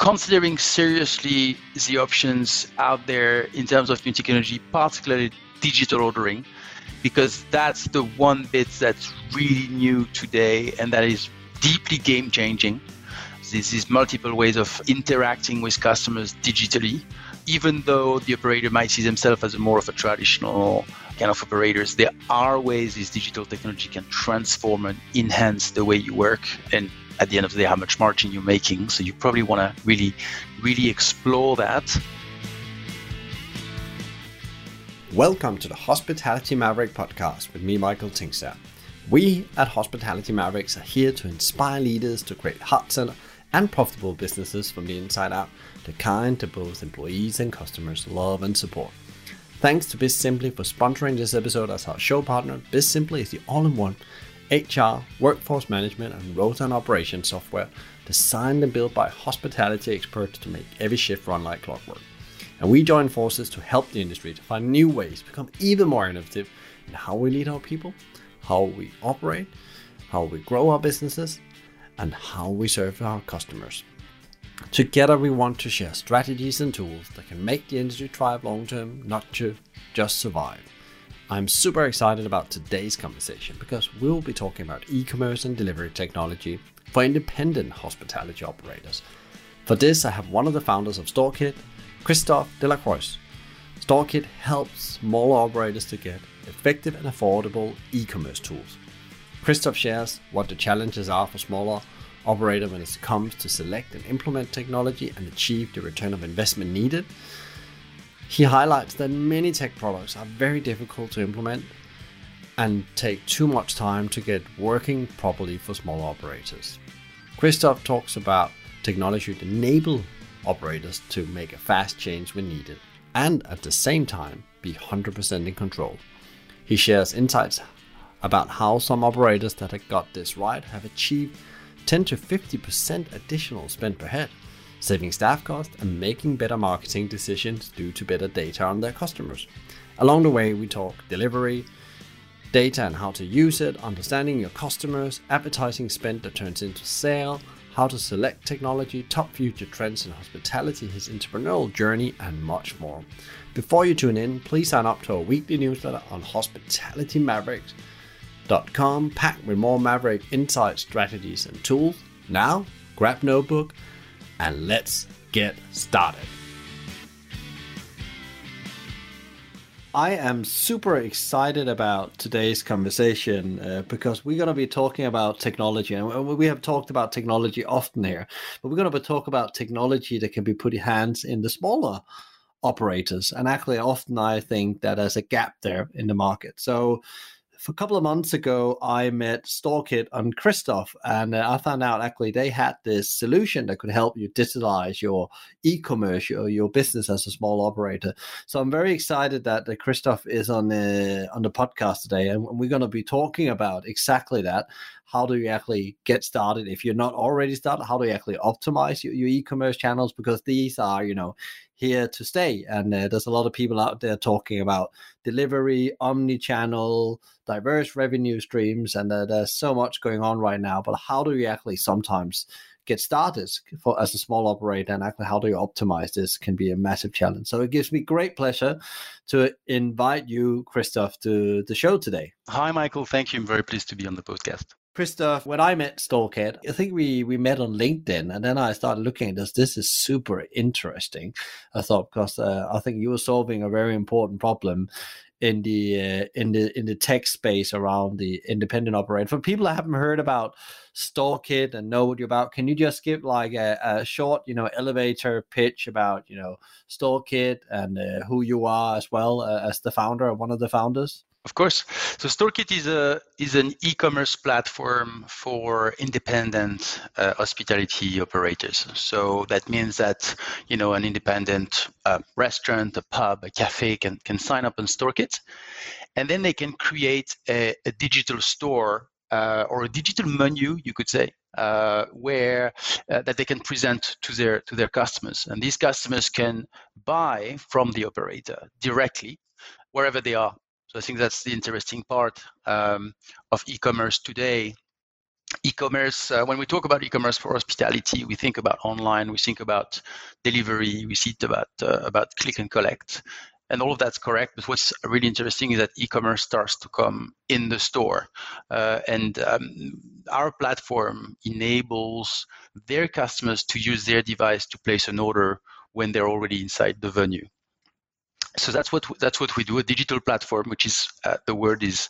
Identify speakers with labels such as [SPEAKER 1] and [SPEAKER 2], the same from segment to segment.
[SPEAKER 1] considering seriously the options out there in terms of new technology, particularly digital ordering, because that's the one bit that's really new today and that is deeply game changing. This is multiple ways of interacting with customers digitally. Even though the operator might see themselves as more of a traditional kind of operators, there are ways this digital technology can transform and enhance the way you work and at the end of the day how much margin you're making. So you probably want to really, really explore that.
[SPEAKER 2] Welcome to the Hospitality Maverick podcast with me, Michael Tingsager. We at Hospitality Mavericks are here to inspire leaders to create heart center and profitable businesses from the inside out, the kind that both employees and customers love and support. Thanks to BizSimply for sponsoring this episode as our show partner. BizSimply is the all-in-one HR, workforce management, and rota and operation software designed and built by hospitality experts to make every shift run like clockwork. And we join forces to help the industry to find new ways to become even more innovative in how we lead our people, how we operate, how we grow our businesses, and how we serve our customers. Together, we want to share strategies and tools that can make the industry thrive long term, not to just survive. I'm super excited about today's conversation because we'll be talking about e commerce and delivery technology for independent hospitality operators. For this, I have one of the founders of StoreKit, Christophe Delacroix. StoreKit helps smaller operators to get effective and affordable e commerce tools. Christophe shares what the challenges are for smaller operators when it comes to select and implement technology and achieve the return of investment needed. He highlights that many tech products are very difficult to implement and take too much time to get working properly for small operators. Christophe talks about technology to enable operators to make a fast change when needed and at the same time be 100% in control. He shares insights about how some operators that have got this right have achieved 10 to 50% additional spend per head, saving staff costs and making better marketing decisions due to better data on their customers. Along the way, we talk delivery, data and how to use it, understanding your customers, advertising spend that turns into sale, how to select technology, top future trends in hospitality, his entrepreneurial journey, and much more. Before you tune in, please sign up to our weekly newsletter on hospitalitymavericks.com, packed with more Maverick insight strategies and tools. Now, grab notebook and let's get started. I am super excited about today's conversation uh, because we're going to be talking about technology, and we have talked about technology often here, but we're going to talk about technology that can be put in hands in the smaller operators. And actually, often I think that there's a gap there in the market. So, a couple of months ago, I met StoreKit and Christophe, and uh, I found out actually they had this solution that could help you digitalize your e-commerce or your business as a small operator. So I'm very excited that uh, Christophe is on the on the podcast today, and we're going to be talking about exactly that. How do you actually get started if you're not already started? How do you actually optimize your, your e-commerce channels? Because these are, you know, here to stay. And uh, there's a lot of people out there talking about delivery, omni-channel, diverse revenue streams, and uh, there's so much going on right now. But how do you actually sometimes get started for as a small operator, and actually how do you optimize this can be a massive challenge. So it gives me great pleasure to invite you, Christophe, to the show today.
[SPEAKER 1] Hi, Michael. Thank you. I'm very pleased to be on the podcast.
[SPEAKER 2] Christophe, when I met StoreKit, I think we we met on LinkedIn, and then I started looking at this. This is super interesting. I thought because uh, I think you were solving a very important problem in the uh, in the in the tech space around the independent operator. For people that haven't heard about StoreKit and know what you're about, can you just give like a, a short, you know, elevator pitch about you know StoreKit and uh, who you are as well uh, as the founder or one of the founders?
[SPEAKER 1] Of course. So StoreKit is a is an e-commerce platform for independent uh, hospitality operators. So that means that you know an independent uh, restaurant, a pub, a cafe can can sign up on StoreKit, and then they can create a, a digital store uh, or a digital menu, you could say, uh, where uh, that they can present to their to their customers, and these customers can buy from the operator directly wherever they are so I think that's the interesting part um, of e-commerce today. E-commerce uh, when we talk about e-commerce for hospitality we think about online we think about delivery we think about uh, about click and collect. And all of that's correct but what's really interesting is that e-commerce starts to come in the store. Uh, and um, our platform enables their customers to use their device to place an order when they're already inside the venue so that's what that's what we do a digital platform which is uh, the word is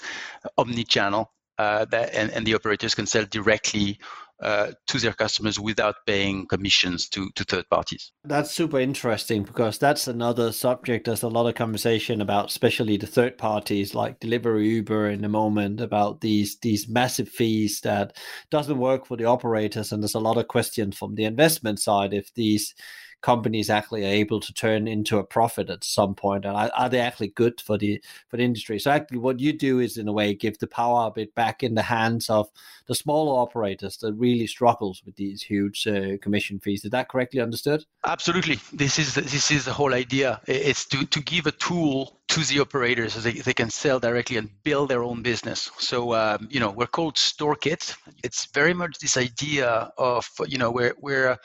[SPEAKER 1] omni-channel uh, that, and, and the operators can sell directly uh, to their customers without paying commissions to, to third parties.
[SPEAKER 2] That's super interesting because that's another subject. There's a lot of conversation about, especially the third parties like Deliveroo Uber in the moment about these these massive fees that doesn't work for the operators, and there's a lot of questions from the investment side if these companies actually are able to turn into a profit at some point and are, are, they actually good for the for the industry? So actually what you do is in a way give the power a bit back in the hands of the smaller operators that really struggles with these huge uh, commission fees. Is that correctly understood?
[SPEAKER 1] Absolutely. This is this is the whole idea. It's to to give a tool to the operators so they, they can sell directly and build their own business. So um, you know we're called StoreKit it's very much this idea of you know where where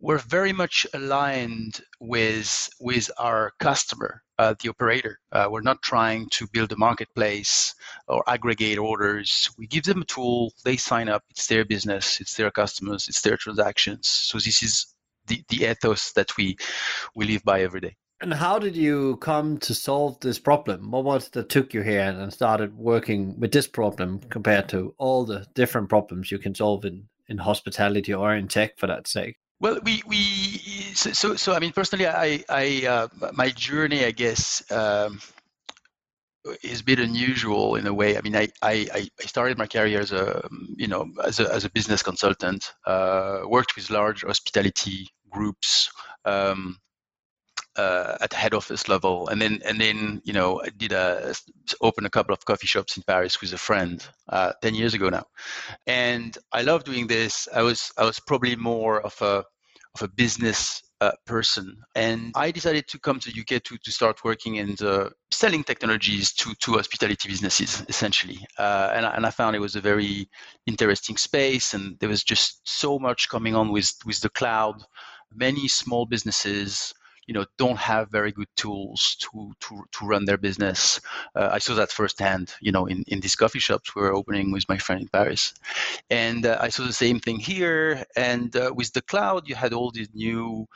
[SPEAKER 1] we're very much aligned with with our customer, uh, the operator. Uh, we're not trying to build a marketplace or aggregate orders. We give them a tool, they sign up. It's their business, it's their customers, it's their transactions. So this is the, the ethos that we we live by every day.
[SPEAKER 2] And how did you come to solve this problem? What was that took you here and started working with this problem compared to all the different problems you can solve in, in hospitality or in tech for that sake?
[SPEAKER 1] Well, we we so so, so I mean personally, I I uh, my journey, I guess. Um, is a bit unusual in a way. I mean, I, I, I started my career as a you know as a, as a business consultant. Uh, worked with large hospitality groups, um, uh, at head office level, and then and then you know I did a open a couple of coffee shops in Paris with a friend uh, ten years ago now, and I love doing this. I was I was probably more of a of a business uh, person, and I decided to come to UK to to start working in the selling technologies to to hospitality businesses essentially, uh, and and I found it was a very interesting space, and there was just so much coming on with with the cloud, many small businesses you know don't have very good tools to to, to run their business. Uh, I saw that firsthand, you know, in, in these coffee shops we were opening with my friend in Paris, and uh, I saw the same thing here. And uh, with the cloud, you had all these new,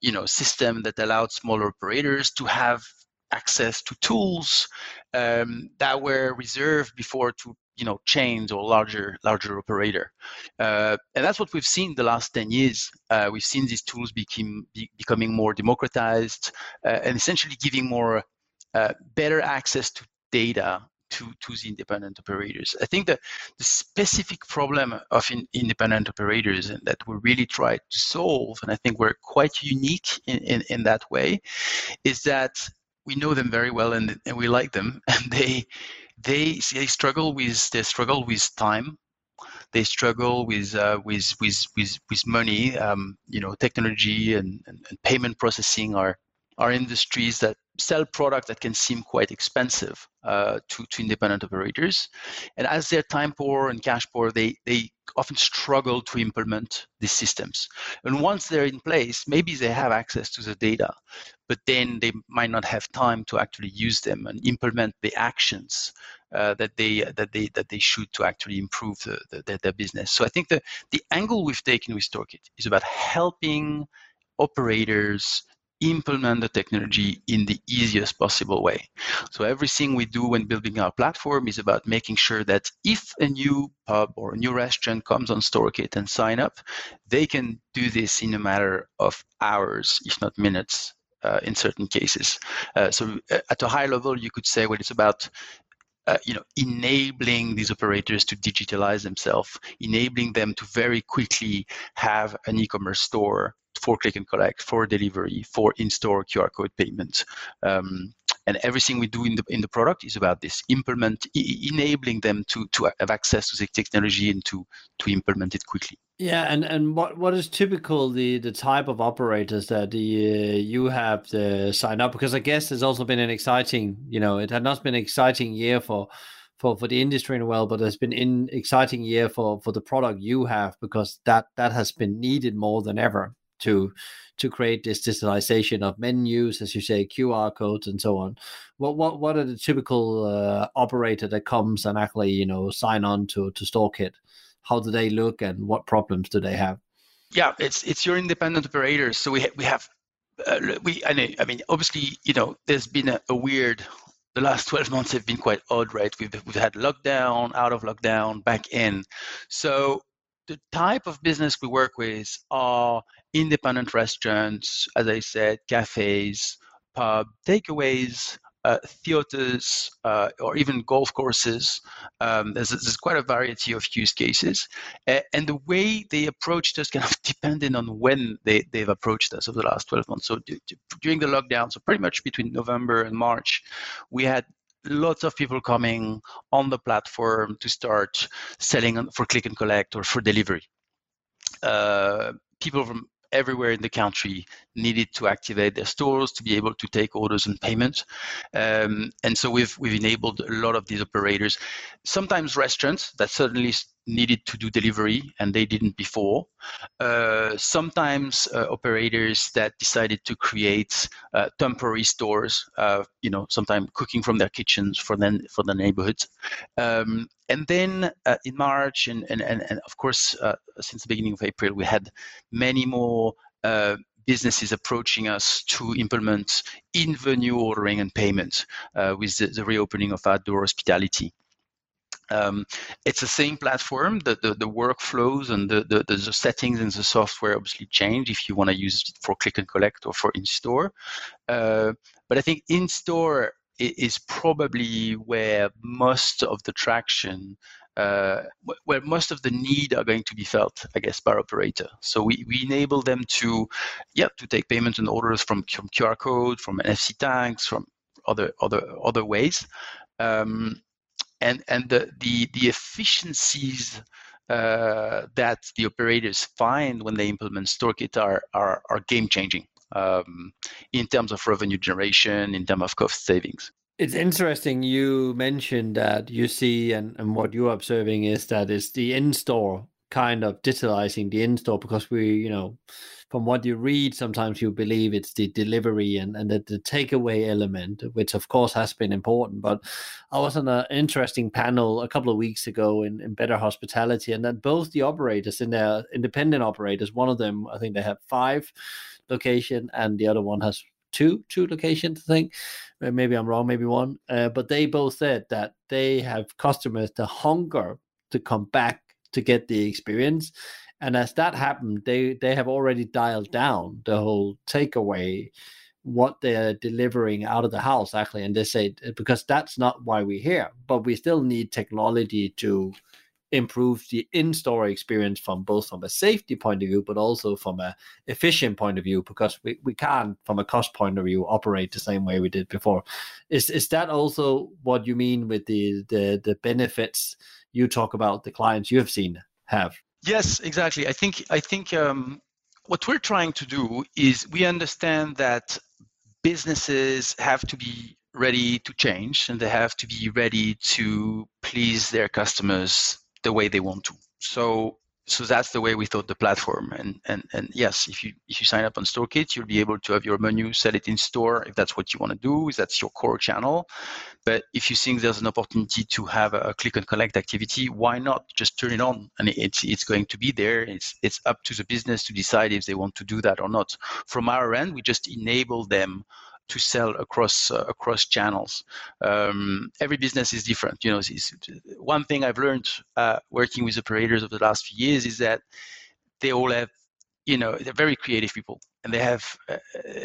[SPEAKER 1] you know, system that allowed smaller operators to have access to tools um, that were reserved before to you know chains or larger larger operator uh, and that's what we've seen the last 10 years uh, we've seen these tools become, be, becoming more democratized uh, and essentially giving more uh, better access to data to, to the independent operators. I think that the specific problem of in, independent operators and that we really try to solve, and I think we're quite unique in, in, in that way, is that we know them very well and, and we like them, and they they they struggle with they struggle with time. They struggle with uh, with with with with money. Um, you know technology and, and, and, payment processing are are industries that sell products that can seem quite expensive uh, to, to independent operators and as they're time poor and cash poor they they often struggle to implement these systems. And once they're in place, maybe they have access to the data, but then they might not have time to actually use them and implement the actions uh, that they that they that they should to actually improve the, the, their business. So I think the the angle we've taken with StoreKit is about helping operators implement the technology in the easiest possible way. So everything we do when building our platform is about making sure that if a new pub or a new restaurant comes on StoreKit and sign up, they can do this in a matter of hours, if not minutes. Uh, in certain cases, uh, so uh, at a high level, you could say, well, it's about uh, you know, enabling these operators to digitalize themselves, enabling them to very quickly have an e-commerce store for click and collect, for delivery, for in-store QR code payment. Um, and everything we do in the in the product is about this implement e- enabling them to to have access to the technology and to to implement it quickly.
[SPEAKER 2] Yeah and and what what is typical the the type of operators that the, uh, you have to sign up? Because i guess there's also been an exciting you know it had not been an exciting year for for, for the industry in a while, but it's been an exciting year for, for the product you have because that that has been needed more than ever to to create this digitalization of menus, as you say, QR codes and so on. What what what are the typical uh, operator that comes and actually you know sign on to to StoreKit? How do they look and what problems do they have?
[SPEAKER 1] Yeah, it's it's your independent operators. So we ha- we have uh, we I mean, I mean obviously you know there's been a, a weird the last 12 months have been quite odd, right? We've, we've had lockdown, out of lockdown, back in. So the type of business we work with are independent restaurants, as I said, cafes, pub, takeaways, uh, theaters, uh, or even golf courses. Um, there's, there's, quite a variety of use cases. Uh, and the way they approached us kind of depended on when they, they've approached us over the last 12 months. So d- d- during the lockdown, so pretty much between November and March, we had lots of people coming on the platform to start selling for click and collect or for delivery. Uh, people from everywhere in the country needed to activate their stores to be able to take orders and payments. Um, and so we've we've enabled a lot of these operators. Sometimes restaurants that certainly needed to do delivery and they didn't before. Uh, sometimes uh, operators that decided to create uh, temporary stores, uh, you know, sometimes cooking from their kitchens for then for the neighborhoods. Um, and then uh, in March and, and, and, and of course uh, since the beginning of April, we had many more businesses approaching us to implement in-venue ordering and payment with the, the reopening of outdoor hospitality. Um, it's the same platform. The, the, the workflows and the, the, the, settings in the software obviously change if you want to use it for click and collect or for in store. Uh, but I think in store is probably where most of the traction, uh, where most of the need are going to be felt, I guess, by operator. So we, we enable them to, yeah, to take payments and orders from, from QR code, from NFC tags, from other other other ways. Um, and and the the, the efficiencies uh, that the operators find when they implement StoreKit are are, are game changing um, in terms of revenue generation, in terms of cost savings.
[SPEAKER 2] It's interesting you mentioned that you see and, and what you're observing is that it's the in-store kind of digitalizing the in-store because we, you know, from what you read, sometimes you believe it's the delivery and, and the, the takeaway element, which of course has been important. But I was on an interesting panel a couple of weeks ago in, in Better Hospitality, and that both the operators in their independent operators, one of them, I think they have five location, and the other one has two two locations, I think. Uh, maybe I'm wrong, maybe one. Uh, but they both said that they have customers the hunger to come back to get the experience. And as that happened, they they have already dialed down the whole takeaway, what they're delivering out of the house actually, and they say uh, because that's not why we're here, but we still need technology to improve the in-store experience from both from a safety point of view but also from a efficient point of view because we, we can't from a cost point of view operate the same way we did before. Is is that also what you mean with the the, the benefits you talk about the clients you have seen have
[SPEAKER 1] Yes, exactly. I think I think um, what we're trying to do is we understand that businesses have to be ready to change and they have to be ready to please their customers the way they want to. So so that's the way we thought the platform. And and and yes if you if you sign up on StoreKit you'll be able to have your menu set it in store if that's what you want to do if that's your core channel. But if you think there's an opportunity to have a click and collect activity why not just turn it on? And it's it's going to be there. It's it's up to the business to decide if they want to do that or not. From our end we just enable them to sell across uh, across channels. Um, every business is different. You know, one thing I've learned uh, working with operators over the last few years is that they all have, you know, they're very creative people, and they have uh,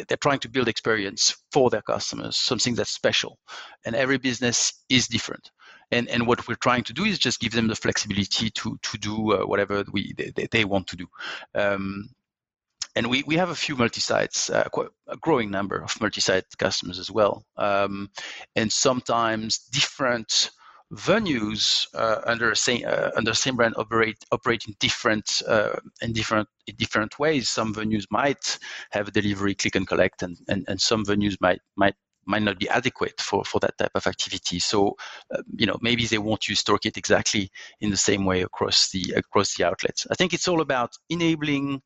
[SPEAKER 1] they're trying to build experience for their customers, something that's special, and every business is different. And, and what we're trying to do is just give them the flexibility to to do uh, whatever we they, they want to do. Um, and we, we have a few multi-sites, uh, a growing number of multi-site customers as well. Um, and sometimes different venues uh, under a same uh, under same brand operate operate in different uh, in different in different ways. Some venues might have a delivery click and collect, and, and, and some venues might might might not be adequate for, for that type of activity. So, uh, you know, maybe they won't use StoreKit exactly in the same way across the across the outlets. I think it's all about enabling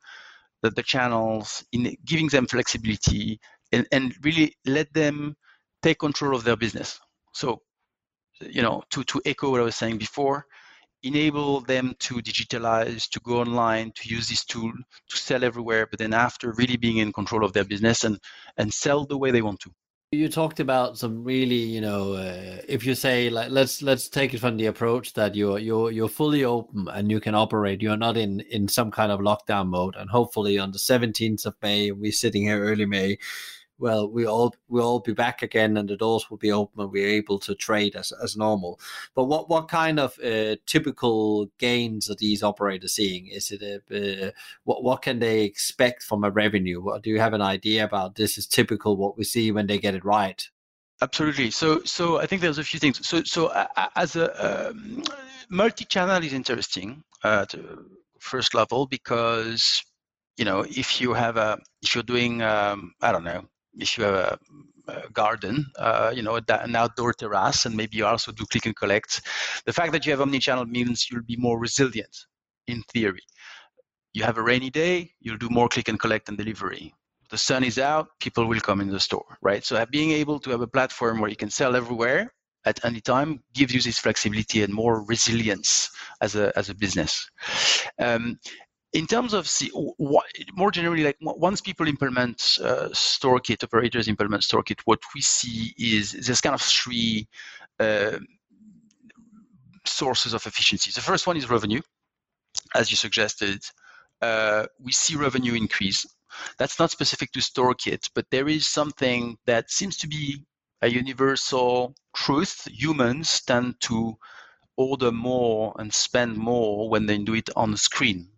[SPEAKER 1] the, the channels, in giving them flexibility, and, and really let them take control of their business. So, you know, to, to echo what I was saying before, enable them to digitalize, to go online, to use this tool, to sell everywhere, but then after really being in control of their business and, and sell the way they want to.
[SPEAKER 2] You talked about some really, you know, uh, if you say like let's let's take it from the approach that you're you're you're fully open and you can operate. You're not in in some kind of lockdown mode. And hopefully on the 17th of May, we're sitting here early May well, we all we'll all be back again, and the doors will be open, and we're able to trade as, as normal. But what what kind of uh, typical gains are these operators seeing? Is it a uh, what what can they expect from a revenue? What do you have an idea about? This is typical what we see when they get it right.
[SPEAKER 1] Absolutely. So so I think there's a few things. So so uh, as a um, multi-channel is interesting at first level because you know if you have a if you're doing um, i don't know if you have a, garden, uh, you know, an outdoor terrace, and maybe you also do click and collect, the fact that you have omni-channel means you'll be more resilient in theory. You have a rainy day, you'll do more click and collect and delivery. The sun is out, people will come in the store, right? So being able to have a platform where you can sell everywhere at any time gives you this flexibility and more resilience as a as a business. Um, in terms of the, more generally, like once people implement uh, StoreKit, operators implement StoreKit, what we see is there's kind of three uh, sources of efficiency. The first one is revenue, as you suggested. Uh, we see revenue increase. That's not specific to StoreKit, but there is something that seems to be a universal truth. Humans tend to order more and spend more when they do it on the screen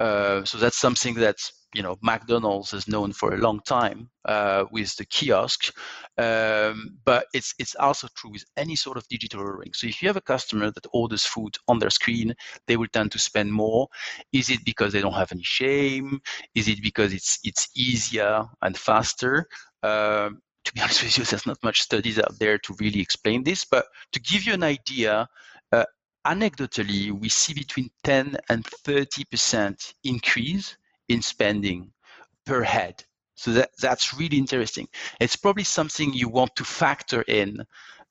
[SPEAKER 1] uh, so that's something that you know McDonald's has known for a long time uh, with the kiosk, um, but it's it's also true with any sort of digital ordering. So if you have a customer that orders food on their screen, they will tend to spend more. Is it because they don't have any shame? Is it because it's it's easier and faster? Um, to be honest with you, there's not much studies out there to really explain this, but to give you an idea, uh, anecdotally, we see between 10 and 30% increase in spending per head. So that, that's really interesting. It's probably something you want to factor in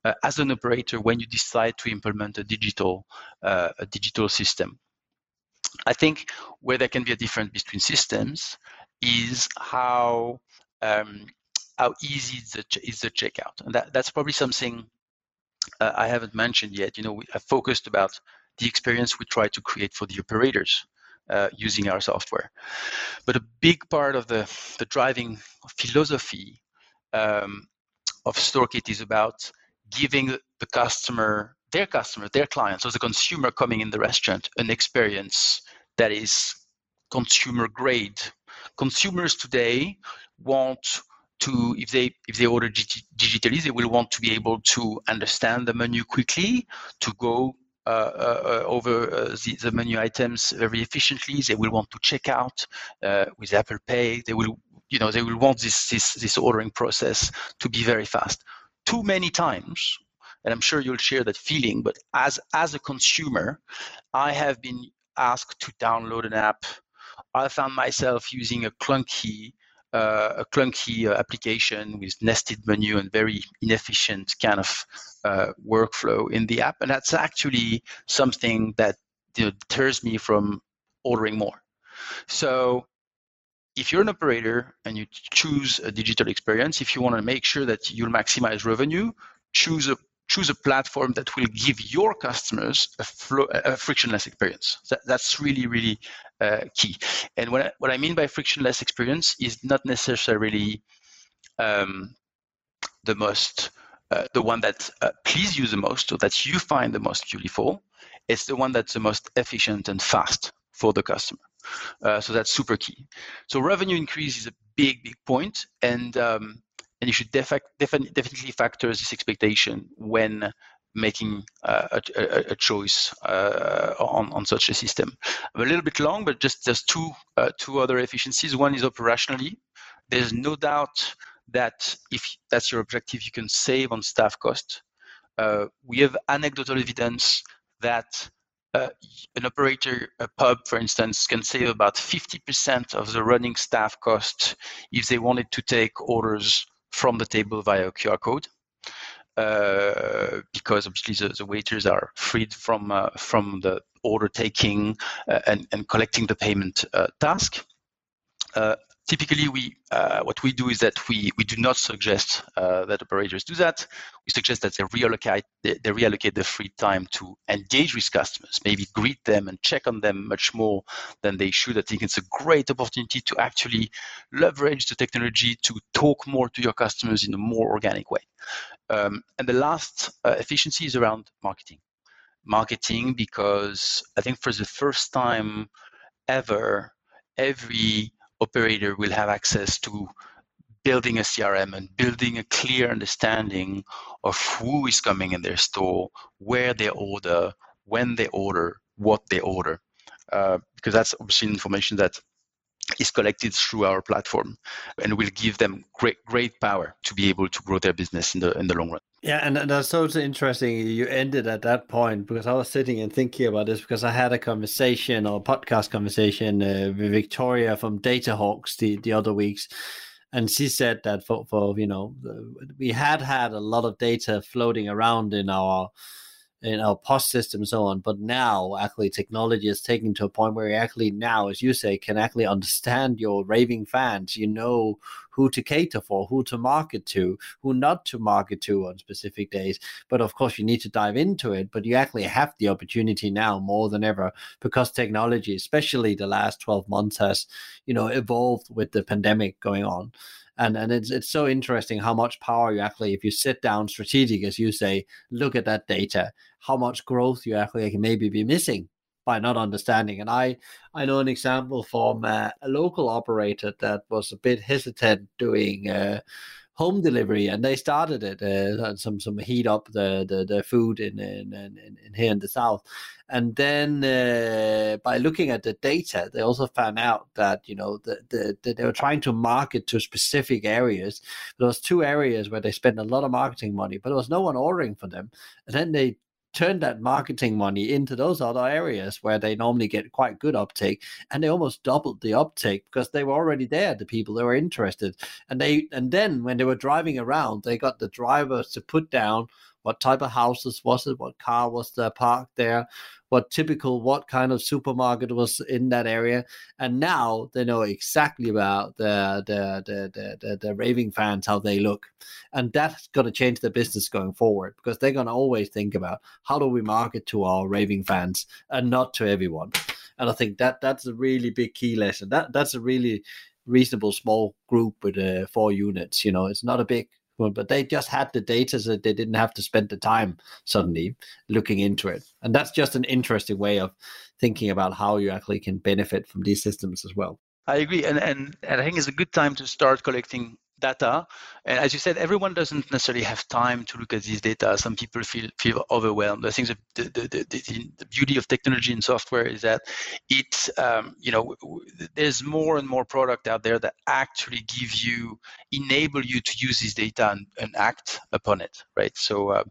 [SPEAKER 1] uh, as an operator when you decide to implement a digital, uh, a digital system. I think where there can be a difference between systems is how um, how easy is the, is the checkout, and that, that's probably something uh, I haven't mentioned yet. You know, we have focused about the experience we try to create for the operators uh, using our software. But a big part of the, the driving philosophy um, of StoreKit is about giving the customer, their customer, their clients, so the consumer coming in the restaurant, an experience that is consumer grade. Consumers today want to if they if they order digitally, they will want to be able to understand the menu quickly, to go uh, uh, over uh, the, the, menu items very efficiently. They will want to check out uh, with Apple Pay. They will you know they will want this this this ordering process to be very fast. Too many times, and I'm sure you'll share that feeling. But as as a consumer, I have been asked to download an app. I found myself using a clunky uh, a clunky uh, application with nested menu and very inefficient kind of uh, workflow in the app. And that's actually something that you know, deters me from ordering more. So if you're an operator and you choose a digital experience, if you want to make sure that you'll maximize revenue, choose a choose a platform that will give your customers a, flow, a frictionless experience. That, that's really, really uh, key. And what I, what I mean by frictionless experience is not necessarily um, the most, uh, the one that uh, please you the most or that you find the most beautiful. It's the one that's the most efficient and fast for the customer. Uh, so that's super key. So revenue increase is a big, big point, and um, and you should def- def- definitely factor this expectation when making uh, a, a, a, choice uh, on, on such a system. I'm a little bit long, but just there's two uh, two other efficiencies. One is operationally. There's no doubt that if that's your objective, you can save on staff cost. Uh, we have anecdotal evidence that uh, an operator, a pub, for instance, can save about 50% of the running staff cost if they wanted to take orders from the table via QR code. Uh, because obviously the, the, waiters are freed from uh, from the order taking uh, and, and collecting the payment uh, task. Typically we uh, what we do is that we we do not suggest uh, that operators do that. We suggest that they reallocate they, they, reallocate the free time to engage with customers maybe greet them and check on them much more than they should. I think it's a great opportunity to actually leverage the technology to talk more to your customers in a more organic way. Um, and the last uh, efficiency is around marketing. Marketing because i think for the first time ever every operator will have access to building a CRM and building a clear understanding of who is coming in their store, where they order, when they order, what they order, uh, because that's obviously information that is collected through our platform and will give them great great power to be able to grow their business in the in the long run.
[SPEAKER 2] Yeah, and and that's so interesting. You ended at that point because I was sitting and thinking about this because I had a conversation or podcast conversation uh, with Victoria from DataHawks the, the other weeks. And she said that for, for, you know, we had had a lot of data floating around in our in know, POS system so on. But now actually technology is taken to a point where you actually now, as you say, can actually understand your raving fans. You know who to cater for, who to market to, who not to market to on specific days. But of course, you need to dive into it. But you actually have the opportunity now more than ever because technology, especially the last 12 months, has, you know, evolved with the pandemic going on and and it's it's so interesting how much power you actually if you sit down strategic as you say look at that data how much growth you actually can maybe be missing by not understanding and i i know an example from uh, a local operator that was a bit hesitant doing uh, home delivery, and they started it. Uh, some some heat up the the, the food in, in, in, in here in the south, and then uh, by looking at the data, they also found out that you know the, the, the, they were trying to market to specific areas. There was two areas where they spent a lot of marketing money, but there was no one ordering for them. And then they turn that marketing money into those other areas where they normally get quite good uptake and they almost doubled the uptake because they were already there the people that were interested. And they and then when they were driving around they got the drivers to put down what type of houses was it what car was there parked there what typical what kind of supermarket was in that area. And now they know exactly about the the the the, the, the raving fans how they look. And that's going to change the business going forward because they're going to always think about how do we market to our raving fans and not to everyone. And i think that that's a really big key lesson. That that's a really reasonable small group with uh, four units you know it's not a big but they just had the data so they didn't have to spend the time suddenly looking into it. And that's just an interesting way of thinking about how you actually can benefit from these systems as well.
[SPEAKER 1] I agree. And, and, and I think it's a good time to start collecting data. And as you said, everyone doesn't necessarily have time to look at these data. Some people feel feel overwhelmed. I think the the, the, the, the beauty of technology and software is that it's um, you know there's more and more product out there that actually give you enable you to use this data and, and act upon it, right? So uh,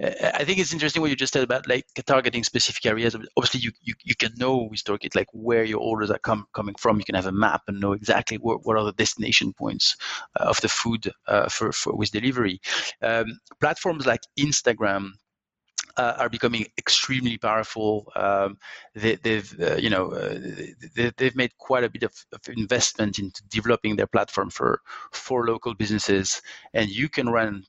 [SPEAKER 1] I think it's interesting what you just said about like targeting specific areas. Obviously, you you, you can know with StoreKit like where your orders are come, coming from. You can have a map and know exactly what, what are the destination points. Uh, of the food uh, for, for with delivery. Um, platforms like Instagram uh, are becoming extremely powerful. Um, they, have uh, you know, uh, they, have made quite a bit of, of, investment into developing their platform for for local businesses, and you can run,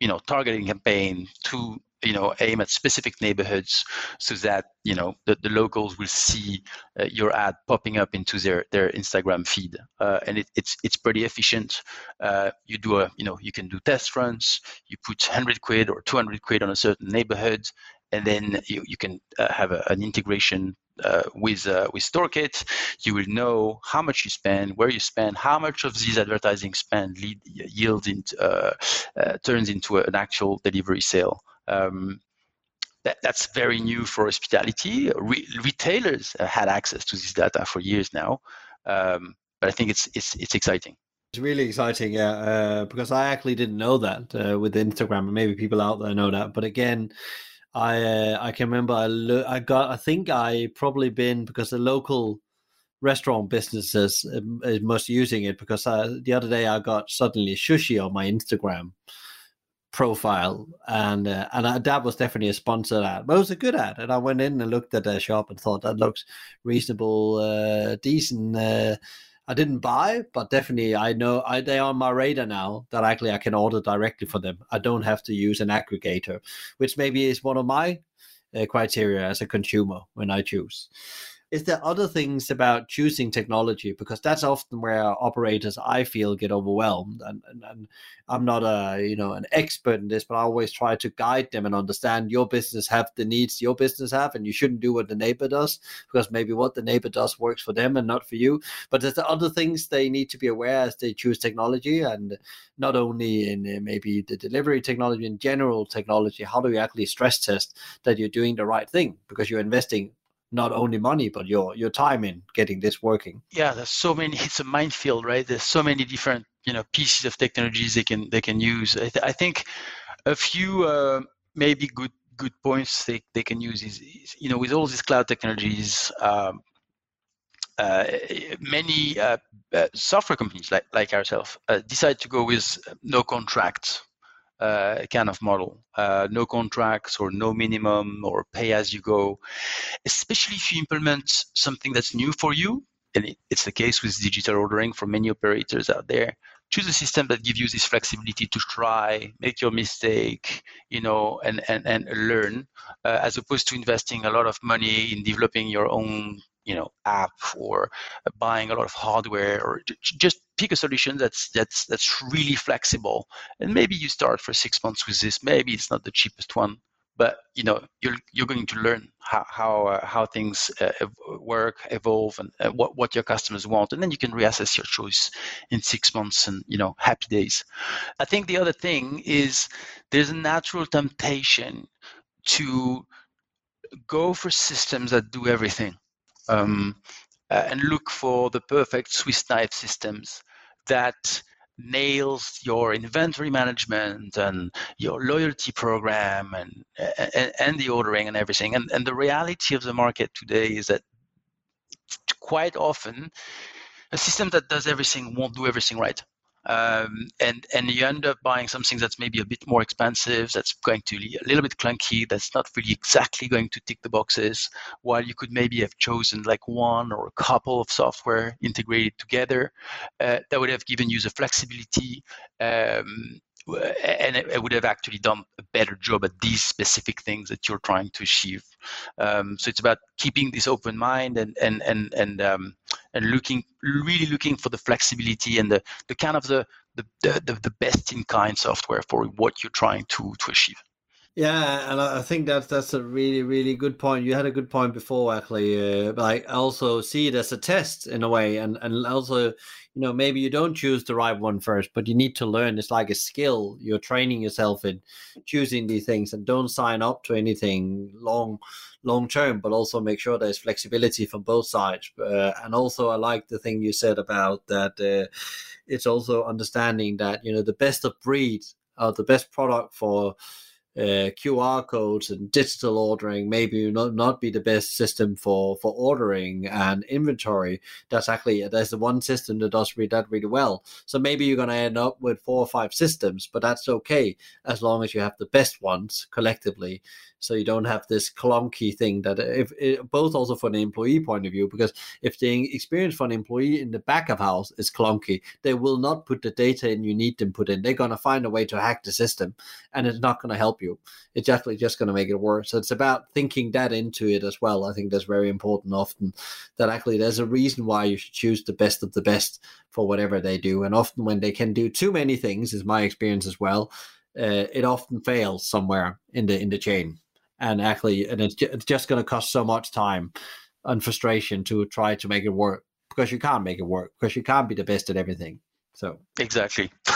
[SPEAKER 1] you know, targeting campaign to you know aim at specific neighborhoods so that you know the, the locals will see uh, your ad popping up into their their instagram feed. Uh, and it, it's it's pretty efficient. Uh, you do a you know you can do test runs. You put 100 quid or 200 quid on a certain neighborhood and then you, you can uh, have a, an integration uh, with uh, with StoreKit, you will know how much you spend, where you spend, how much of these advertising spend lead, yields into, uh, uh, turns into an actual delivery sale. Um, that, that's very new for hospitality. Re- retailers had access to this data for years now, um, but I think it's it's it's exciting.
[SPEAKER 2] It's really exciting, yeah, uh, because I actually didn't know that uh, with Instagram, maybe people out there know that. But again, I uh, I can remember I lo- I got I think I probably been because the local restaurant businesses um, is most using it because I, the other day I got suddenly sushi on my Instagram profile and uh, and that was definitely a sponsored ad but it was a good ad and I went in and looked at their shop and thought that looks reasonable uh, decent uh, I didn't buy, but definitely I know I, they are on my radar now that actually I can order directly for them. I don't have to use an aggregator, which maybe is one of my uh, criteria as a consumer when I choose is there other things about choosing technology? Because that's often where operators i feel get overwhelmed and, and, and, i'm not a you know an expert in this but i always try to guide them and understand your business have the needs your business have and you shouldn't do what the neighbor does because maybe what the neighbor does works for them and not for you. But there's the other things they need to be aware as they choose technology and not only in uh, maybe the delivery technology in general technology how do you actually stress test that you're doing the right thing? Because you're investing not only money but your your time in getting this working.
[SPEAKER 1] Yeah there's so many it's a minefield right? There's so many different you know pieces of technologies they can they can use. I, th- I think a few uh, maybe good good points they, they can use is, is you know with all these cloud technologies um, uh, many uh, uh, software companies like like ourselves uh, decide to go with no contract uh, kind of model. Uh, no contracts or no minimum or pay as you go, especially if you implement something that's new for you. And it, it's the case with digital ordering for many operators out there. Choose a system that gives you this flexibility to try, make your mistake, you know, and and, and learn, uh, as opposed to investing a lot of money in developing your own you know app or buying a lot of hardware or just pick a solution that's that's that's really flexible. And maybe you start for six months with this. Maybe it's not the cheapest one but you know you're you're going to learn how how uh, how things uh, work evolve and uh, what what your customers want. And then you can reassess your choice in 6 months and you know happy days. I think the other thing is there's a natural temptation to go for systems that do everything. Um, Uh, and look for the perfect Swiss knife systems that nails your inventory management and your loyalty program and, and, and the ordering and everything. And, and the reality of the market today is that quite often a system that does everything won't do everything right um, and and you end up buying something that's maybe a bit more expensive, that's going to be a little bit clunky, that's not really exactly going to tick the boxes. While you could maybe have chosen like one or a couple of software integrated together, uh, that would have given you the flexibility um, and it, would have actually done a better job at these specific things that you're trying to achieve. Um, so it's about keeping this open mind and and and and um, and looking really looking for the flexibility and the the kind of the the the, the best in kind software for what you're trying to to achieve.
[SPEAKER 2] Yeah, and I think that's that's a really really good point. You had a good point before, actually. Uh, like also see it as a test in a way, and and also, you know, maybe you don't choose the right one first, but you need to learn. It's like a skill. You're training yourself in choosing these things, and don't sign up to anything long long term. But also make sure there's flexibility from both sides. Uh, and also, I like the thing you said about that. Uh, it's also understanding that you know the best of breed, or the best product for uh, QR codes and digital ordering maybe not, not be the best system for, for ordering and inventory. That's actually there's the one system that does read that really well. So maybe you're going to end up with four or five systems, but that's okay as long as you have the best ones collectively so you don't have this clunky thing that if it, both also from the employee point of view because if the experience for an employee in the back of house is clunky they will not put the data in you need them put in. They're going to find a way to hack the system and it's not going to help you. It's actually just going to make it worse. So it's about thinking that into it as well. I think that's very important often that actually there's a reason why you should choose the best of the best for whatever they do. And often when they can do too many things is my experience as well uh, it often fails somewhere in the in the chain and actually, and it's, it's just going to cost so much time and frustration to try to make it work because you can't make it work because you can't be the best at everything. So
[SPEAKER 1] exactly.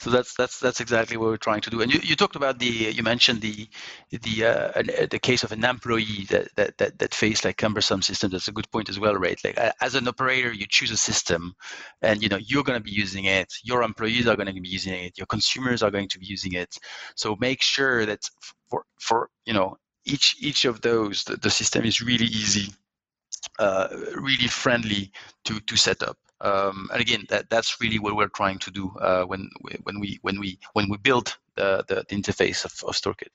[SPEAKER 1] so that's that's that's exactly what we're trying to do. And you, you talked about the you mentioned the the uh, the case of an employee that that that, that face like cumbersome systems. That's a good point as well, right? Like as an operator, you choose a system, and you know you're going to be using it. Your employees are going to be using it. Your consumers are going to be using it. So make sure that for for you know each each of those the, the system is really easy, uh, really friendly to to set up. Um, and again, that, that's really what we're trying to do uh, when when we when we when we build the, the, the interface of, of StoreKit.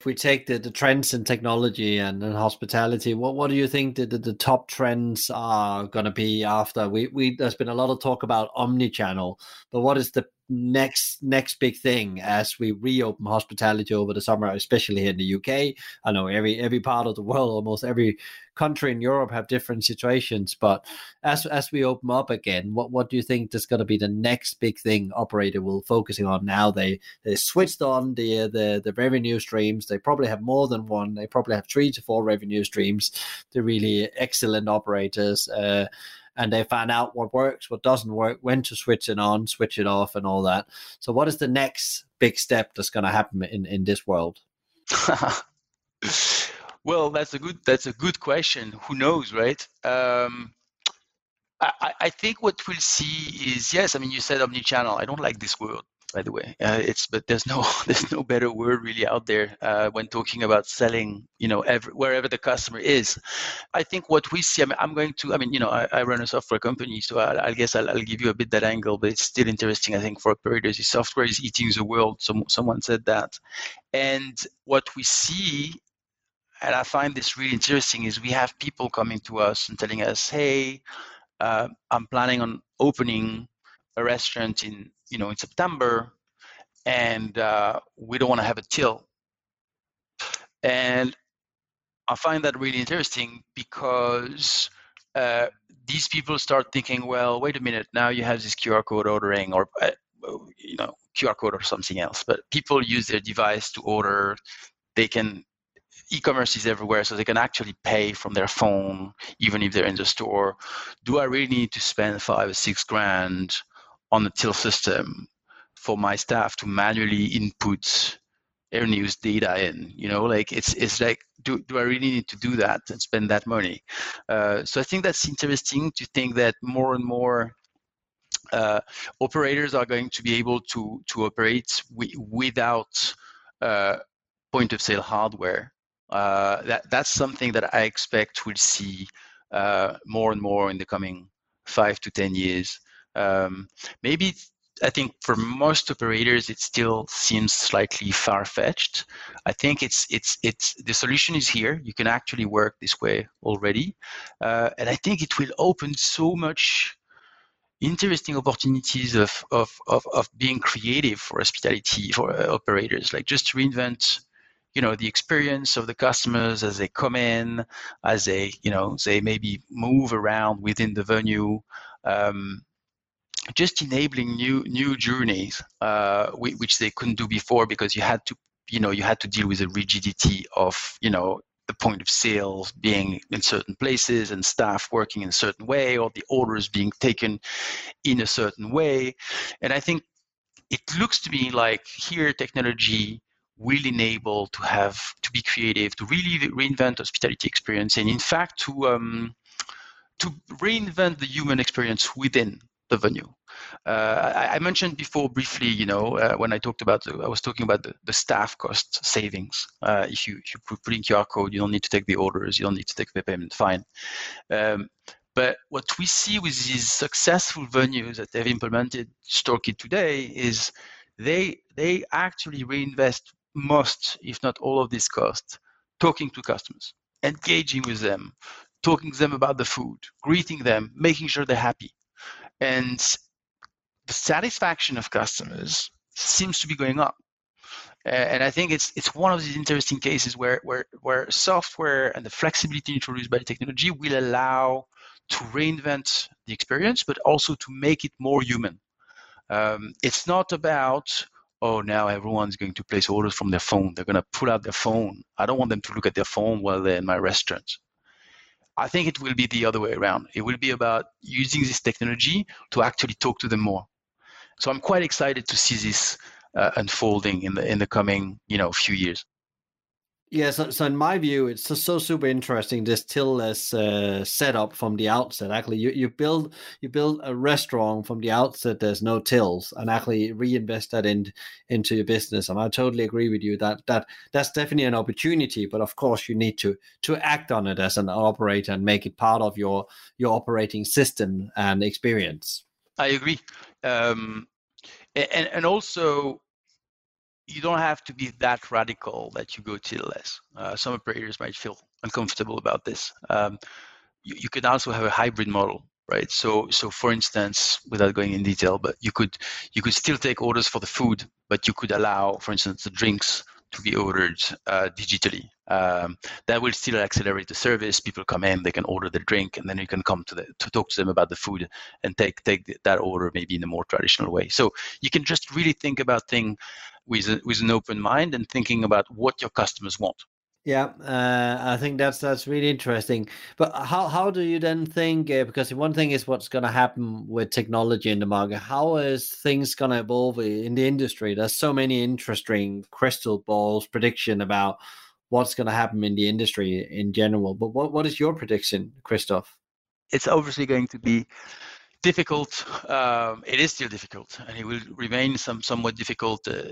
[SPEAKER 2] If we take the, the trends in technology and, and hospitality, what what do you think the, the, the top trends are going to be after? We we there's been a lot of talk about omni-channel, but what is the next next big thing as we reopen hospitality over the summer, especially here in the UK. I know every every part of the world, almost every country in Europe have different situations. But as as we open up again, what what do you think is going to be the next big thing operator will focusing on now? They they switched on the the the revenue streams. They probably have more than one. They probably have three to four revenue streams. They're really excellent operators. Uh, and they find out what works, what doesn't work, when to switch it on, switch it off, and all that. So, what is the next big step that's going to happen in in this world?
[SPEAKER 1] well, that's a good that's a good question. Who knows, right? Um, I, I think what we'll see is yes. I mean, you said omni-channel. I don't like this word by the way. Uh, it's but there's no there's no better word really out there uh, when talking about selling. You know, every, wherever the customer is. I think what we see. I mean, I'm going to. I mean, you know, I, I run a software company, so I, I guess I'll, I'll, give you a bit that angle. But it's still interesting. I think for operators, software is eating the world. Some someone said that, and what we see. And I find this really interesting is we have people coming to us and telling us, "Hey, uh, I'm planning on opening a restaurant in you know in September, and uh, we don't want to have a till. And I find that really interesting because uh, these people start thinking, well, wait a minute, now you have this QR code ordering, or uh, you know QR code or something else. But people use their device to order. They can e-commerce is everywhere, so they can actually pay from their phone, even if they're in the store. Do I really need to spend five or six grand on the till system for my staff to manually input air news data in you know? Like it's it's like do, do i really need to do that and spend that money? Uh, so i think that's interesting to think that more and more uh, operators are going to be able to to operate without uh, point of sale hardware. Uh, that that's something that i expect we'll see uh, more and more in the coming five to ten years um, maybe I think for most operators it still seems slightly far-fetched. I think it's it's it's the solution is here. You can actually work this way already, uh, and I think it will open so much interesting opportunities of of of, of being creative for hospitality for uh, operators. Like just reinvent you know the experience of the customers as they come in as they you know they maybe move around within the venue um, just enabling new new journeys uh, which they couldn't do before because you had to you know you had to deal with the rigidity of you know the point of sale being in certain places and staff working in a certain way or the orders being taken in a certain way. And i think it looks to me like here technology will enable to have to be creative to really reinvent hospitality experience and in fact to um, to reinvent the human experience within the venue. Uh, I, I, mentioned before briefly, you know, uh, when I talked about, I was talking about the, the staff cost savings. Uh, if you if you put in QR code, you don't need to take the orders, you don't need to take the payment, fine. Um, but what we see with these successful venues that have implemented StoreKit today is they they actually reinvest most, if not all, of this cost talking to customers, engaging with them, talking to them about the food, greeting them, making sure they're happy and the satisfaction of customers seems to be going up. and I think it's it's one of these interesting cases where where where software and the flexibility introduced by the technology will allow to reinvent the experience, but also to make it more human. Um, it's not about oh now everyone's going to place orders from their phone. They're going to pull out their phone. I don't want them to look at their phone while they're in my restaurant. I think it will be the other way around. It will be about using this technology to actually talk to them more, So I'm quite excited to see this uh, unfolding in the in the coming you know few years.
[SPEAKER 2] Yeah, so, so in my view, it's so, so super interesting this tillless uh, setup from the outset. Actually, you, you build you build a restaurant from the outset. There's no tills, and actually reinvest that in, into your business. And I totally agree with you that that that's definitely an opportunity. But of course, you need to to act on it as an operator and make it part of your your operating system and experience.
[SPEAKER 1] I agree, um, and and also you don't have to be that radical that you go tillless. Uh, some operators might feel uncomfortable about this. Um, you, you can also have a hybrid model, right? So, so for instance, without going in detail, but you could you could still take orders for the food, but you could allow, for instance, the drinks to be ordered uh, digitally. Um, that will still accelerate the service. People come in, they can order the drink, and then you can come to the to talk to them about the food and take take that order maybe in a more traditional way. So you can just really think about things with with an open mind and thinking about what your customers want.
[SPEAKER 2] Yeah, uh, I think that's that's really interesting. But how how do you then think? Uh, because one thing is what's going to happen with technology in the market. How is things going to evolve in the industry? There's so many interesting crystal balls prediction about what's going to happen in the industry in general. But what what is your prediction, Christophe?
[SPEAKER 1] It's obviously going to be difficult. Um, it is still difficult, and it will remain some somewhat difficult. Uh,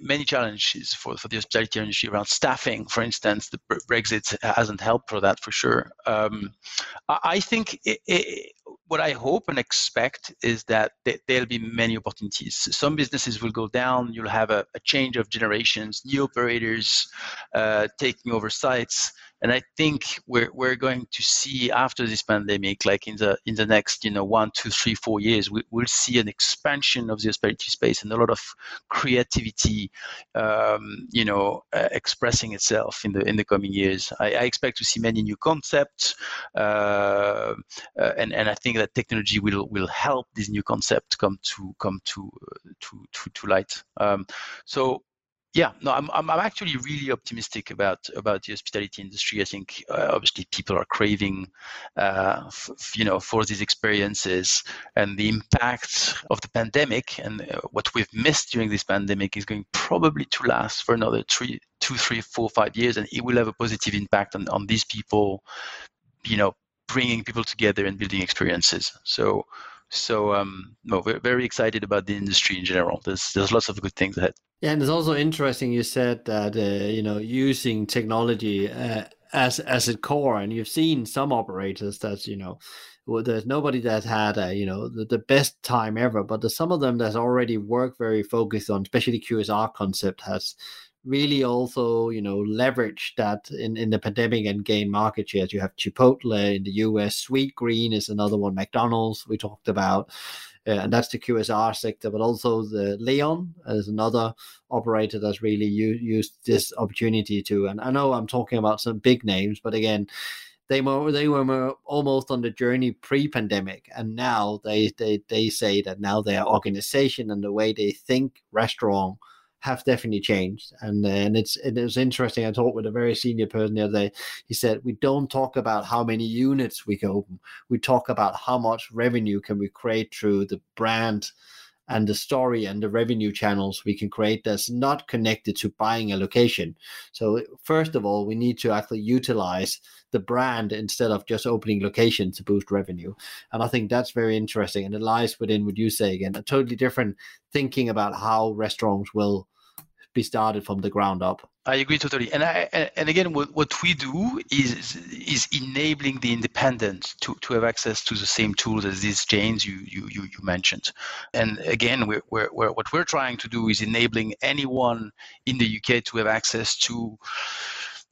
[SPEAKER 1] many challenges for, for the hospitality industry around staffing, for instance. The Brexit hasn't helped for that for sure. Um, I think it, it, what I hope and expect is that there'll be many opportunities. Some businesses will go down. You'll have a, a change of generations, new operators uh, taking over sites and I think we're we're going to see after this pandemic, like in the in the next you know one, two, three, four years, we, will see an expansion of the hospitality space and a lot of creativity, um, you know, uh, expressing itself in the in the coming years. I, I expect to see many new concepts, uh, uh, and and I think that technology will will help this new concept come to come to uh, to to, to light. Um, so yeah, no, I'm, I'm, actually really optimistic about about the hospitality industry. I think uh, obviously people are craving, uh, f- you know, for these experiences, and the impact of the pandemic and uh, what we've missed during this pandemic is going probably to last for another three, two, three, four, five years, and it will have a positive impact on on these people, you know, bringing people together and building experiences. So. So um, no, we're very excited about the industry in general. There's there's lots of good things ahead.
[SPEAKER 2] Yeah, and it's also interesting. You said that uh, you know using technology uh, as as a core, and you've seen some operators that you know well, there's nobody that had a, you know the, the best time ever, but there's some of them that's already worked very focused on, especially QSR concept has really also you know leverage that in, in the pandemic and gain market shares. You have Chipotle in the US, Sweetgreen is another one, McDonald's we talked about uh, and that's the QSR sector, but also the Leon is another operator that's really u- used this opportunity to. And I know I'm talking about some big names, but again, they were they were almost on the journey pre-pandemic, and now they they they say that now their organization and the way they think restaurant have definitely changed. And and it's it was interesting. I talked with a very senior person the other day. He said we don't talk about how many units we can open. We talk about how much revenue can we create through the brand and the story and the revenue channels we can create that's not connected to buying a location. So first of all, we need to actually utilize the brand instead of just opening locations to boost revenue. And I think that's very interesting. And it lies within what you say again, a totally different thinking about how restaurants will be started from the ground up.
[SPEAKER 1] I agree totally, and I, and again, what, what we do is is enabling the independent to, to have access to the same tools as these chains you you, you, you mentioned, and again, we're, we're, we're, what we're trying to do is enabling anyone in the UK to have access to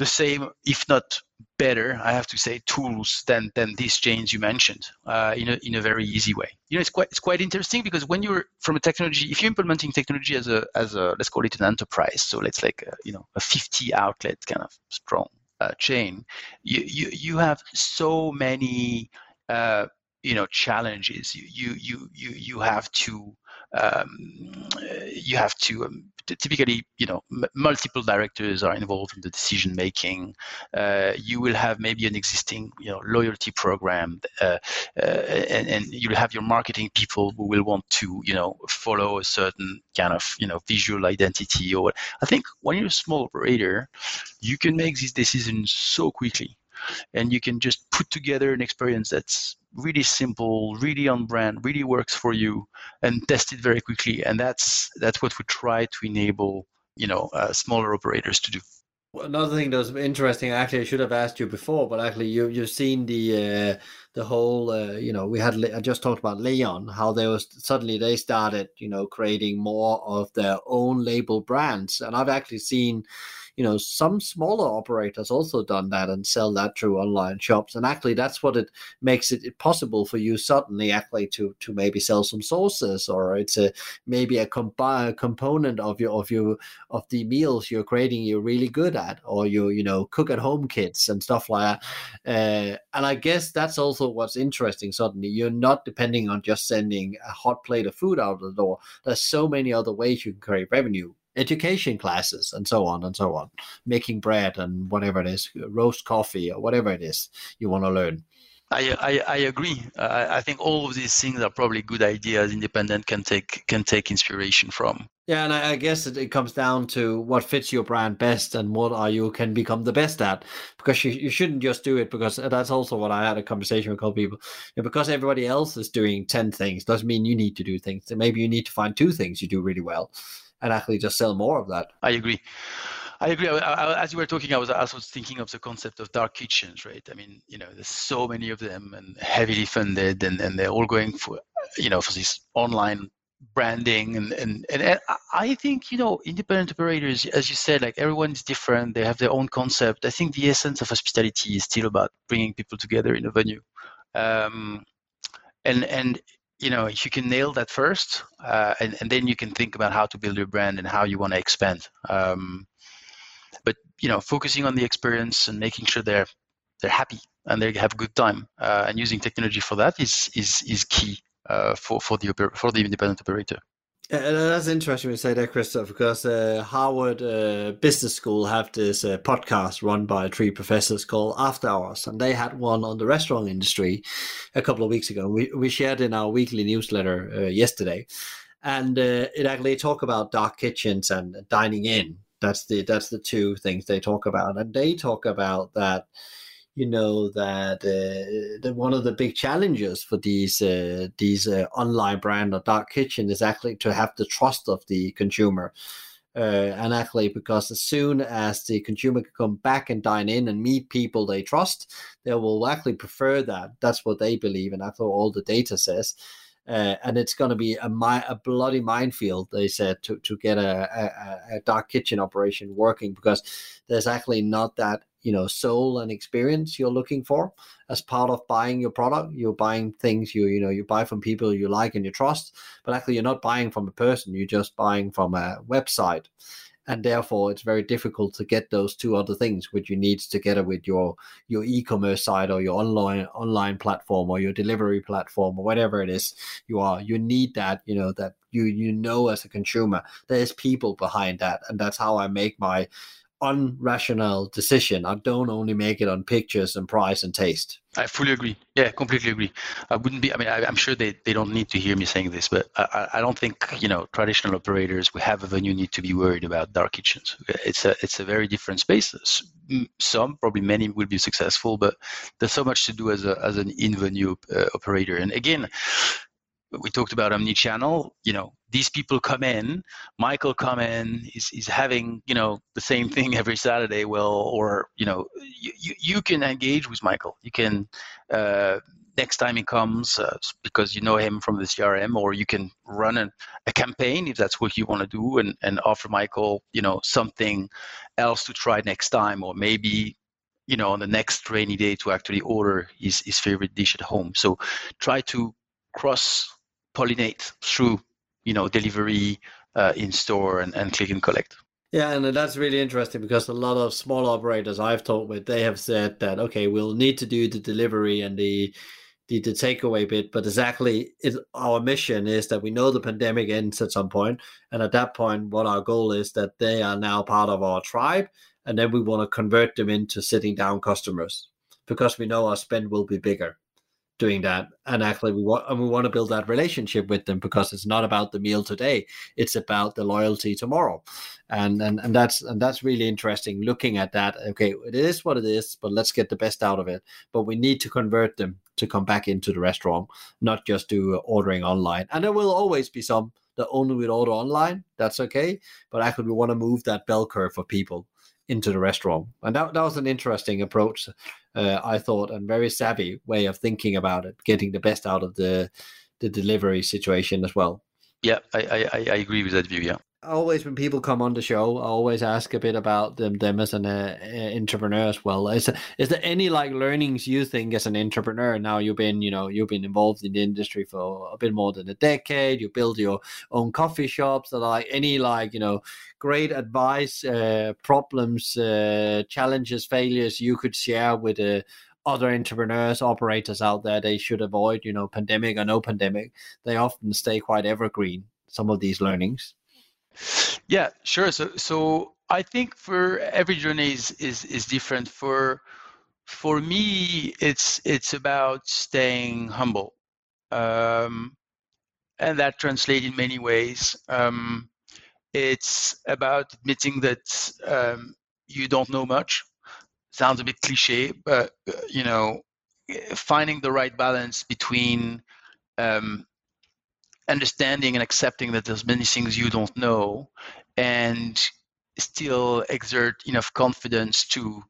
[SPEAKER 1] the same, if not better, I have to say, tools than than these chains you mentioned uh, in a in a very easy way. You know, it's quite it's quite interesting because when you're from a technology, if you're implementing technology as a as a let's call it an enterprise, so let's like a, you know a 50 outlet kind of strong uh, chain, you, you you have so many uh, you know challenges. You you you you you have to um, you have to um, typically, you know, m- multiple directors are involved in the decision making. Uh, you will have maybe an existing, you know, loyalty program, uh, uh, and, and you'll have your marketing people who will want to, you know, follow a certain kind of, you know, visual identity. Or I think when you're a small operator, you can make these decisions so quickly and you can just put together an experience that's really simple, really on brand, really works for you, and test it very quickly. And that's that's what we try to enable, you know, uh, smaller operators to do.
[SPEAKER 2] Well, another thing that was interesting, actually, I should have asked you before, but actually, you you've seen the uh, the whole, uh, you know, we had I just talked about Leon, how they was suddenly they started, you know, creating more of their own label brands, and I've actually seen you know some smaller operators also done that and sell that through online shops. And actually that's what it makes it possible for you suddenly actually to to maybe sell some sauces or it's a maybe a, comp- a component of your of your of the meals you're creating you're really good at or you you know cook at home kits and stuff like that. Uh, and i guess that's also what's interesting suddenly you're not depending on just sending a hot plate of food out of the door there's so many other ways you can create revenue education classes and so on and so on, making bread and whatever it is, roast coffee or whatever it is you want to learn.
[SPEAKER 1] I, I, I agree. Uh, I think all of these things are probably good ideas. Independent can take can take inspiration from.
[SPEAKER 2] Yeah, and I, I guess it, it, comes down to what fits your brand best and what are you can become the best at. Because you, you shouldn't just do it because that's also what I had a conversation with a couple people. Because everybody else is doing ten things doesn't mean you need to do things. Maybe you need to find two things you do really well and actually just sell more of that.
[SPEAKER 1] I agree. I agree. I, I, as you were talking, I was also thinking of the concept of dark kitchens, right? I mean, you know, there's so many of them and heavily funded, and, and they're all going for, you know, for this online branding and, and and I think you know independent operators, as you said, like everyone is different. They have their own concept. I think the essence of hospitality is still about bringing people together in a venue, um, and and you know, if you can nail that first, uh, and, and then you can think about how to build your brand and how you want to expand. Um, but you know, focusing on the experience and making sure they're they're happy and they have a good time, uh, and using technology for that is is is key uh, for for the for the independent operator.
[SPEAKER 2] Uh, that's interesting to say that, Christophe, because uh, Harvard uh, Business School have this uh, podcast run by three professors called After Hours, and they had one on the restaurant industry a couple of weeks ago. We we shared in our weekly newsletter uh, yesterday, and uh, it actually talk about dark kitchens and dining in. That's the that's the two things they talk about, and they talk about that you know that uh, the, one of the big challenges for these uh, these uh, online brand or dark kitchen is actually to have the trust of the consumer. Uh, and actually, because as soon as the consumer can come back and dine in and meet people they trust, they will actually prefer that. That's what they believe, and that's what all the data says. Uh, and it's going to be a, mi- a bloody minefield, they said, to, to get a, a, a dark kitchen operation working because there's actually not that you know soul and experience you're looking for as part of buying your product. You're buying things you you know you buy from people you like and you trust but actually you're not buying from a person you're just buying from a website and therefore it's very difficult to get those two other things which you need together with your your e-commerce site or your online online platform or your delivery platform or whatever it is you are. You need that you know that you you know as a consumer there's people behind that. And that's how i make my unrational decision. I don't only make it on pictures and price and taste.
[SPEAKER 1] I fully agree. Yeah, completely agree. I wouldn't be. I mean, I, am sure they, they don't need to hear me saying this, but I, I don't think you know traditional operators we have a venue need to be worried about dark kitchens. It's a it's a very different space. Some probably many will be successful, but there's so much to do as a as an in venue uh, operator. And again, we talked about omni-channel you know these people come in michael come in is, is having you know the same thing every saturday well or you know you, you, you can engage with michael. You can uh, next time he comes uh, because you know him from the crm or you can run a, a campaign if that's what you want to do and, and offer michael you know something else to try next time or maybe you know on the next rainy day to actually order his, his favorite dish at home. So try to cross pollinate through you know delivery uh, in store and, and click and collect.
[SPEAKER 2] Yeah and that's really interesting because a lot of small operators i've talked with they have said that okay we'll need to do the delivery and the the, the takeaway bit, but exactly it, our mission is that we know the pandemic ends at some point, and at that point, what our goal is that they are now part of our tribe, and then we want to convert them into sitting down customers because we know our spend will be bigger doing that. And actually we want and we want to build that relationship with them because it's not about the meal today it's about the loyalty tomorrow. And and, and that's and that's really interesting looking at that okay it is what it is but let's get the best out of it. But we need to convert them to come back into the restaurant not just do ordering online. And there will always be some that only will order online that's okay. But actually we want to move that bell curve for people into the restaurant. And that, that was an interesting approach, uh, I thought, and very savvy way of thinking about it, getting the best out of the the delivery situation as well.
[SPEAKER 1] Yeah, I, I, I agree with that view. Yeah
[SPEAKER 2] always when people come on the show, I always ask a bit about them, them as an uh, entrepreneur as well. Is is there any like learnings you think as an entrepreneur? Now you've been, you know, you've been involved in the industry for a bit more than a decade. You build your own coffee shops. That like any like you know great advice, uh, problems, uh, challenges, failures you could share with uh, other entrepreneurs, operators out there. They should avoid, you know, pandemic or no pandemic. They often stay quite evergreen. Some of these learnings.
[SPEAKER 1] Yeah, sure. So, so I think for every journey is is, is different. For for me, it's it's about staying humble, um, and that translates in many ways. Um, it's about admitting that um, you don't know much. Sounds a bit cliche, but uh, you know, finding the right balance between um, understanding and accepting that there's many things you don't know and still exert enough confidence to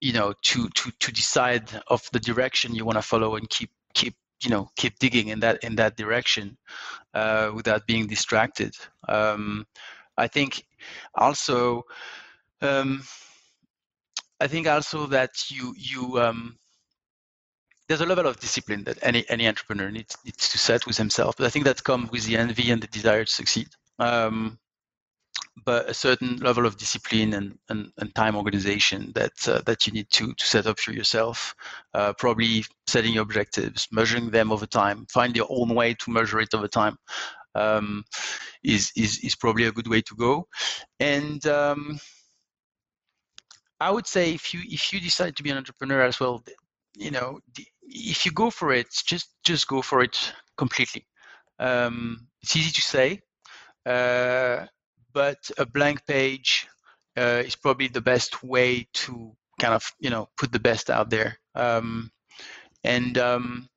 [SPEAKER 1] you know to to to decide of the direction you want to follow and keep keep you know keep digging in that in that direction uh, without being distracted. Um, i think also um, i think also that you you um, there's a level of discipline that any any entrepreneur needs needs to set with himself. But I think that comes with the envy and the desire to succeed. Um, but a certain level of discipline and, and, and time organization that uh, that you need to to set up for yourself. Uh, probably setting your objectives, measuring them over time, find your own way to measure it over time. Um, is, is is probably a good way to go. And um, I would say if you if you decide to be an entrepreneur as well, you know, if you go for it, just just go for it completely. Um, it's easy to say, uh, but a blank page uh, is probably the best way to kind of you know put the best out there. Um, and um,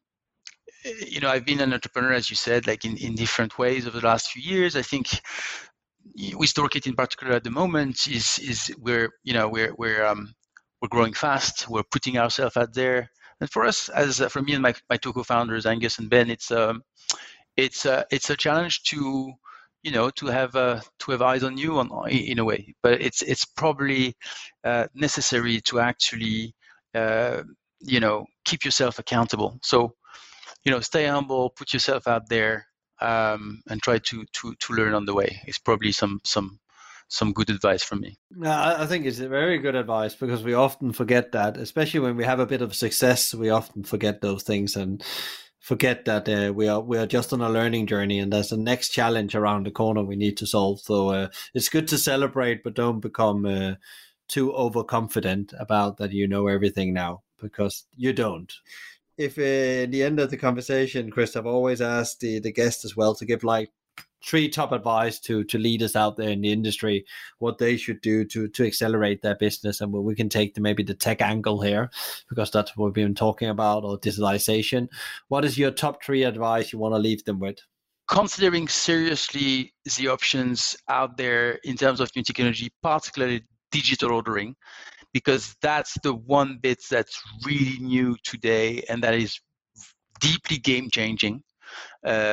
[SPEAKER 1] you know, I've been an entrepreneur, as you said, like in, in different ways over the last few years. I think with StoreKit in particular at the moment is is we're you know we're we're um, we're growing fast. We're putting ourselves out there. And for us, as uh, for me and my, my two co-founders, Angus and Ben, it's um, it's uh, it's a challenge to you know to have uh, to have eyes on you on, in a way. But it's it's probably uh, necessary to actually uh, you know keep yourself accountable. So you know stay humble, put yourself out there, um, and try to to to learn on the way. It's probably some some some good advice from me.
[SPEAKER 2] I think it's very good advice because we often forget that, especially when we have a bit of success, we often forget those things and forget that uh, we are we are just on a learning journey and there's a next challenge around the corner we need to solve. So uh, it's good to celebrate, but don't become uh, too overconfident about that you know everything now because you don't. If uh, the end of the conversation, Chris, I've always asked the, the guest as well to give like three top advice to to leaders out there in the industry what they should do to to accelerate their business and we can take the, maybe the tech angle here because that's what we've been talking about or digitalization. What is your top three advice you want to leave them with?
[SPEAKER 1] Considering seriously the options out there in terms of new technology particularly digital ordering because that's the one bit that's really new today and that is deeply game changing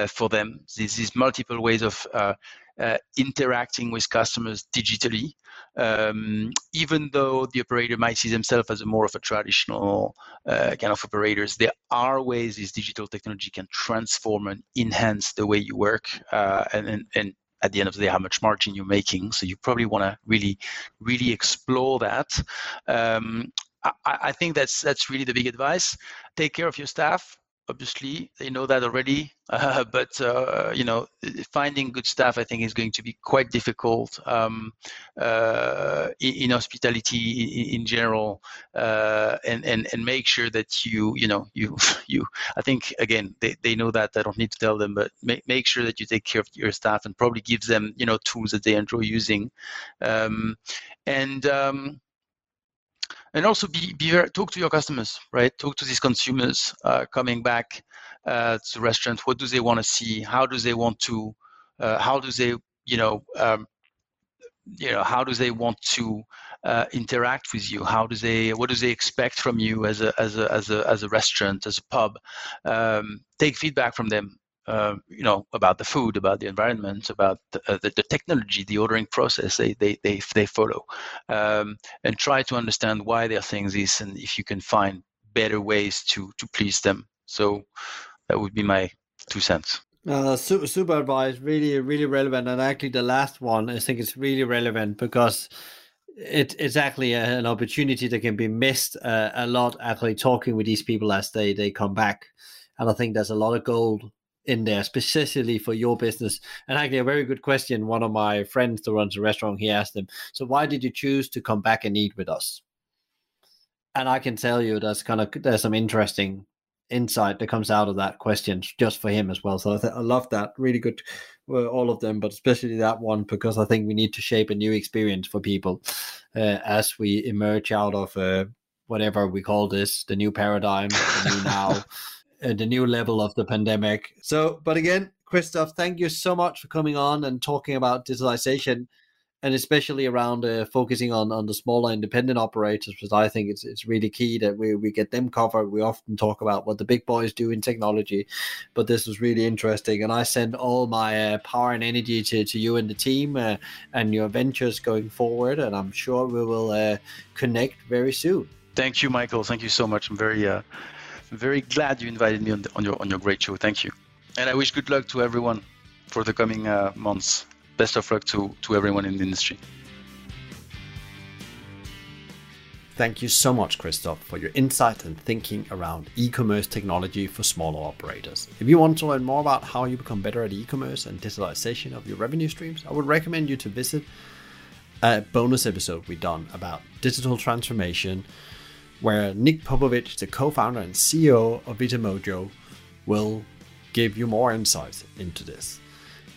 [SPEAKER 1] for them. These, multiple ways of uh, uh, interacting with customers digitally, um, even though the operator might see themselves as more of a traditional uh, kind of operators, there are ways this digital technology can transform and enhance the way you work uh, and, and, and at the end of the day how much margin you're making. So you probably want to really really explore that. Um, I, I, think that's that's really the big advice. Take care of your staff obviously they know that already. Uh, but uh, you know finding good staff i think is going to be quite difficult um, uh, in, hospitality in, in general uh, and, and and make sure that you you know you you i think again they, they know that i don't need to tell them but make, make sure that you take care of your staff and probably give them you know tools that they enjoy using. Um, and um, and also be, be very, talk to your customers right? Talk to these consumers uh, coming back uh, to the restaurant. What do they want to see? How do they want to uh, how do they you know um, you know how do they want to uh, interact with you? How do they what do they expect from you as a as a as a, as a restaurant as a pub? Um, take feedback from them uh, you know about the food, about the environment, about the, uh, the, the, technology, the ordering process they they they, they follow, um, and try to understand why they're saying this, and if you can find better ways to to please them. So that would be my two cents.
[SPEAKER 2] Uh, super, super advice, really, really relevant. And actually, the last one, I think it's really relevant because it, it's actually an opportunity that can be missed uh, a lot. Actually, talking with these people as they they come back, and I think there's a lot of gold in there specifically for your business? And actually, a very good question. One of my friends that runs a restaurant, he asked them, "So why did you choose to come back and eat with us?" And I can tell you, there's kind of there's some interesting insight that comes out of that question just for him as well. So I, th- I love that. Really good, uh, all of them, but especially that one because I think we need to shape a new experience for people uh, as we emerge out of uh, whatever we call this, the new paradigm, the new now. uh, the new level of the pandemic. So, but again, Christophe, thank you so much for coming on and talking about digitalization, and especially around uh, focusing on on the smaller independent operators, because I think it's it's really key that we we get them covered. We often talk about what the big boys do in technology, but this was really interesting, and I send all my uh, power and energy to to you and the team uh, and your ventures going forward, and I'm sure we will uh, connect very soon.
[SPEAKER 1] Thank you, Michael. Thank you so much. I'm very uh, very glad you invited me on, the, on, your on your great show. Thank you, and I wish good luck to everyone for the coming uh, months. Best of luck to to everyone in the industry.
[SPEAKER 2] Thank you so much, Christophe, for your insight and thinking around e commerce technology for smaller operators. If you want to learn more about how you become better at e commerce and digitalization of your revenue streams, I would recommend you to visit a bonus episode we've done about digital transformation where Nick Popovich, the co founder and CEO of Vita Mojo, will give you more insights into this.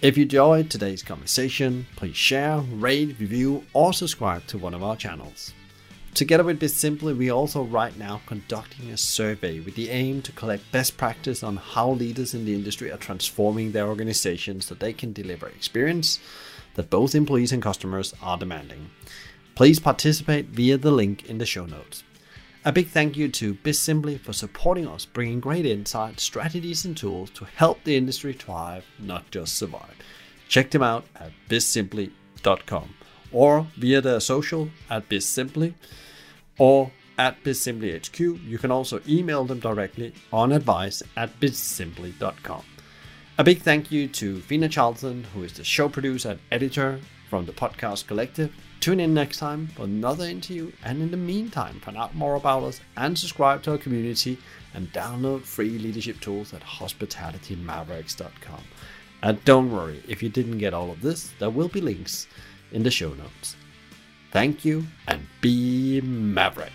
[SPEAKER 2] If you enjoyed today's conversation, please share, rate, review, or subscribe to one of our channels. Together with BizSimply, we are also right now conducting a survey with the aim to collect best practice on how leaders in the industry are transforming their organizations so they can deliver experience that both employees and customers are demanding. Please participate via the link in the show notes. A big thank you to BizSimply for supporting us, bringing great insights, strategies, and tools to help the industry thrive, not just survive. Check them out at bizsimply.com or via their social at bizsimply or at bizsimplyhq. You can also email them directly on advice at bizsimply.com. A big thank you to Fina Charlton, who is the show producer and editor from the Podcast Collective. Tune in next time for another interview, and in the meantime, find out more about us and subscribe to our community and download free leadership tools at hospitalitymavericks.com. And don't worry, if you didn't get all of this, there will be links in the show notes. Thank you and be Maverick.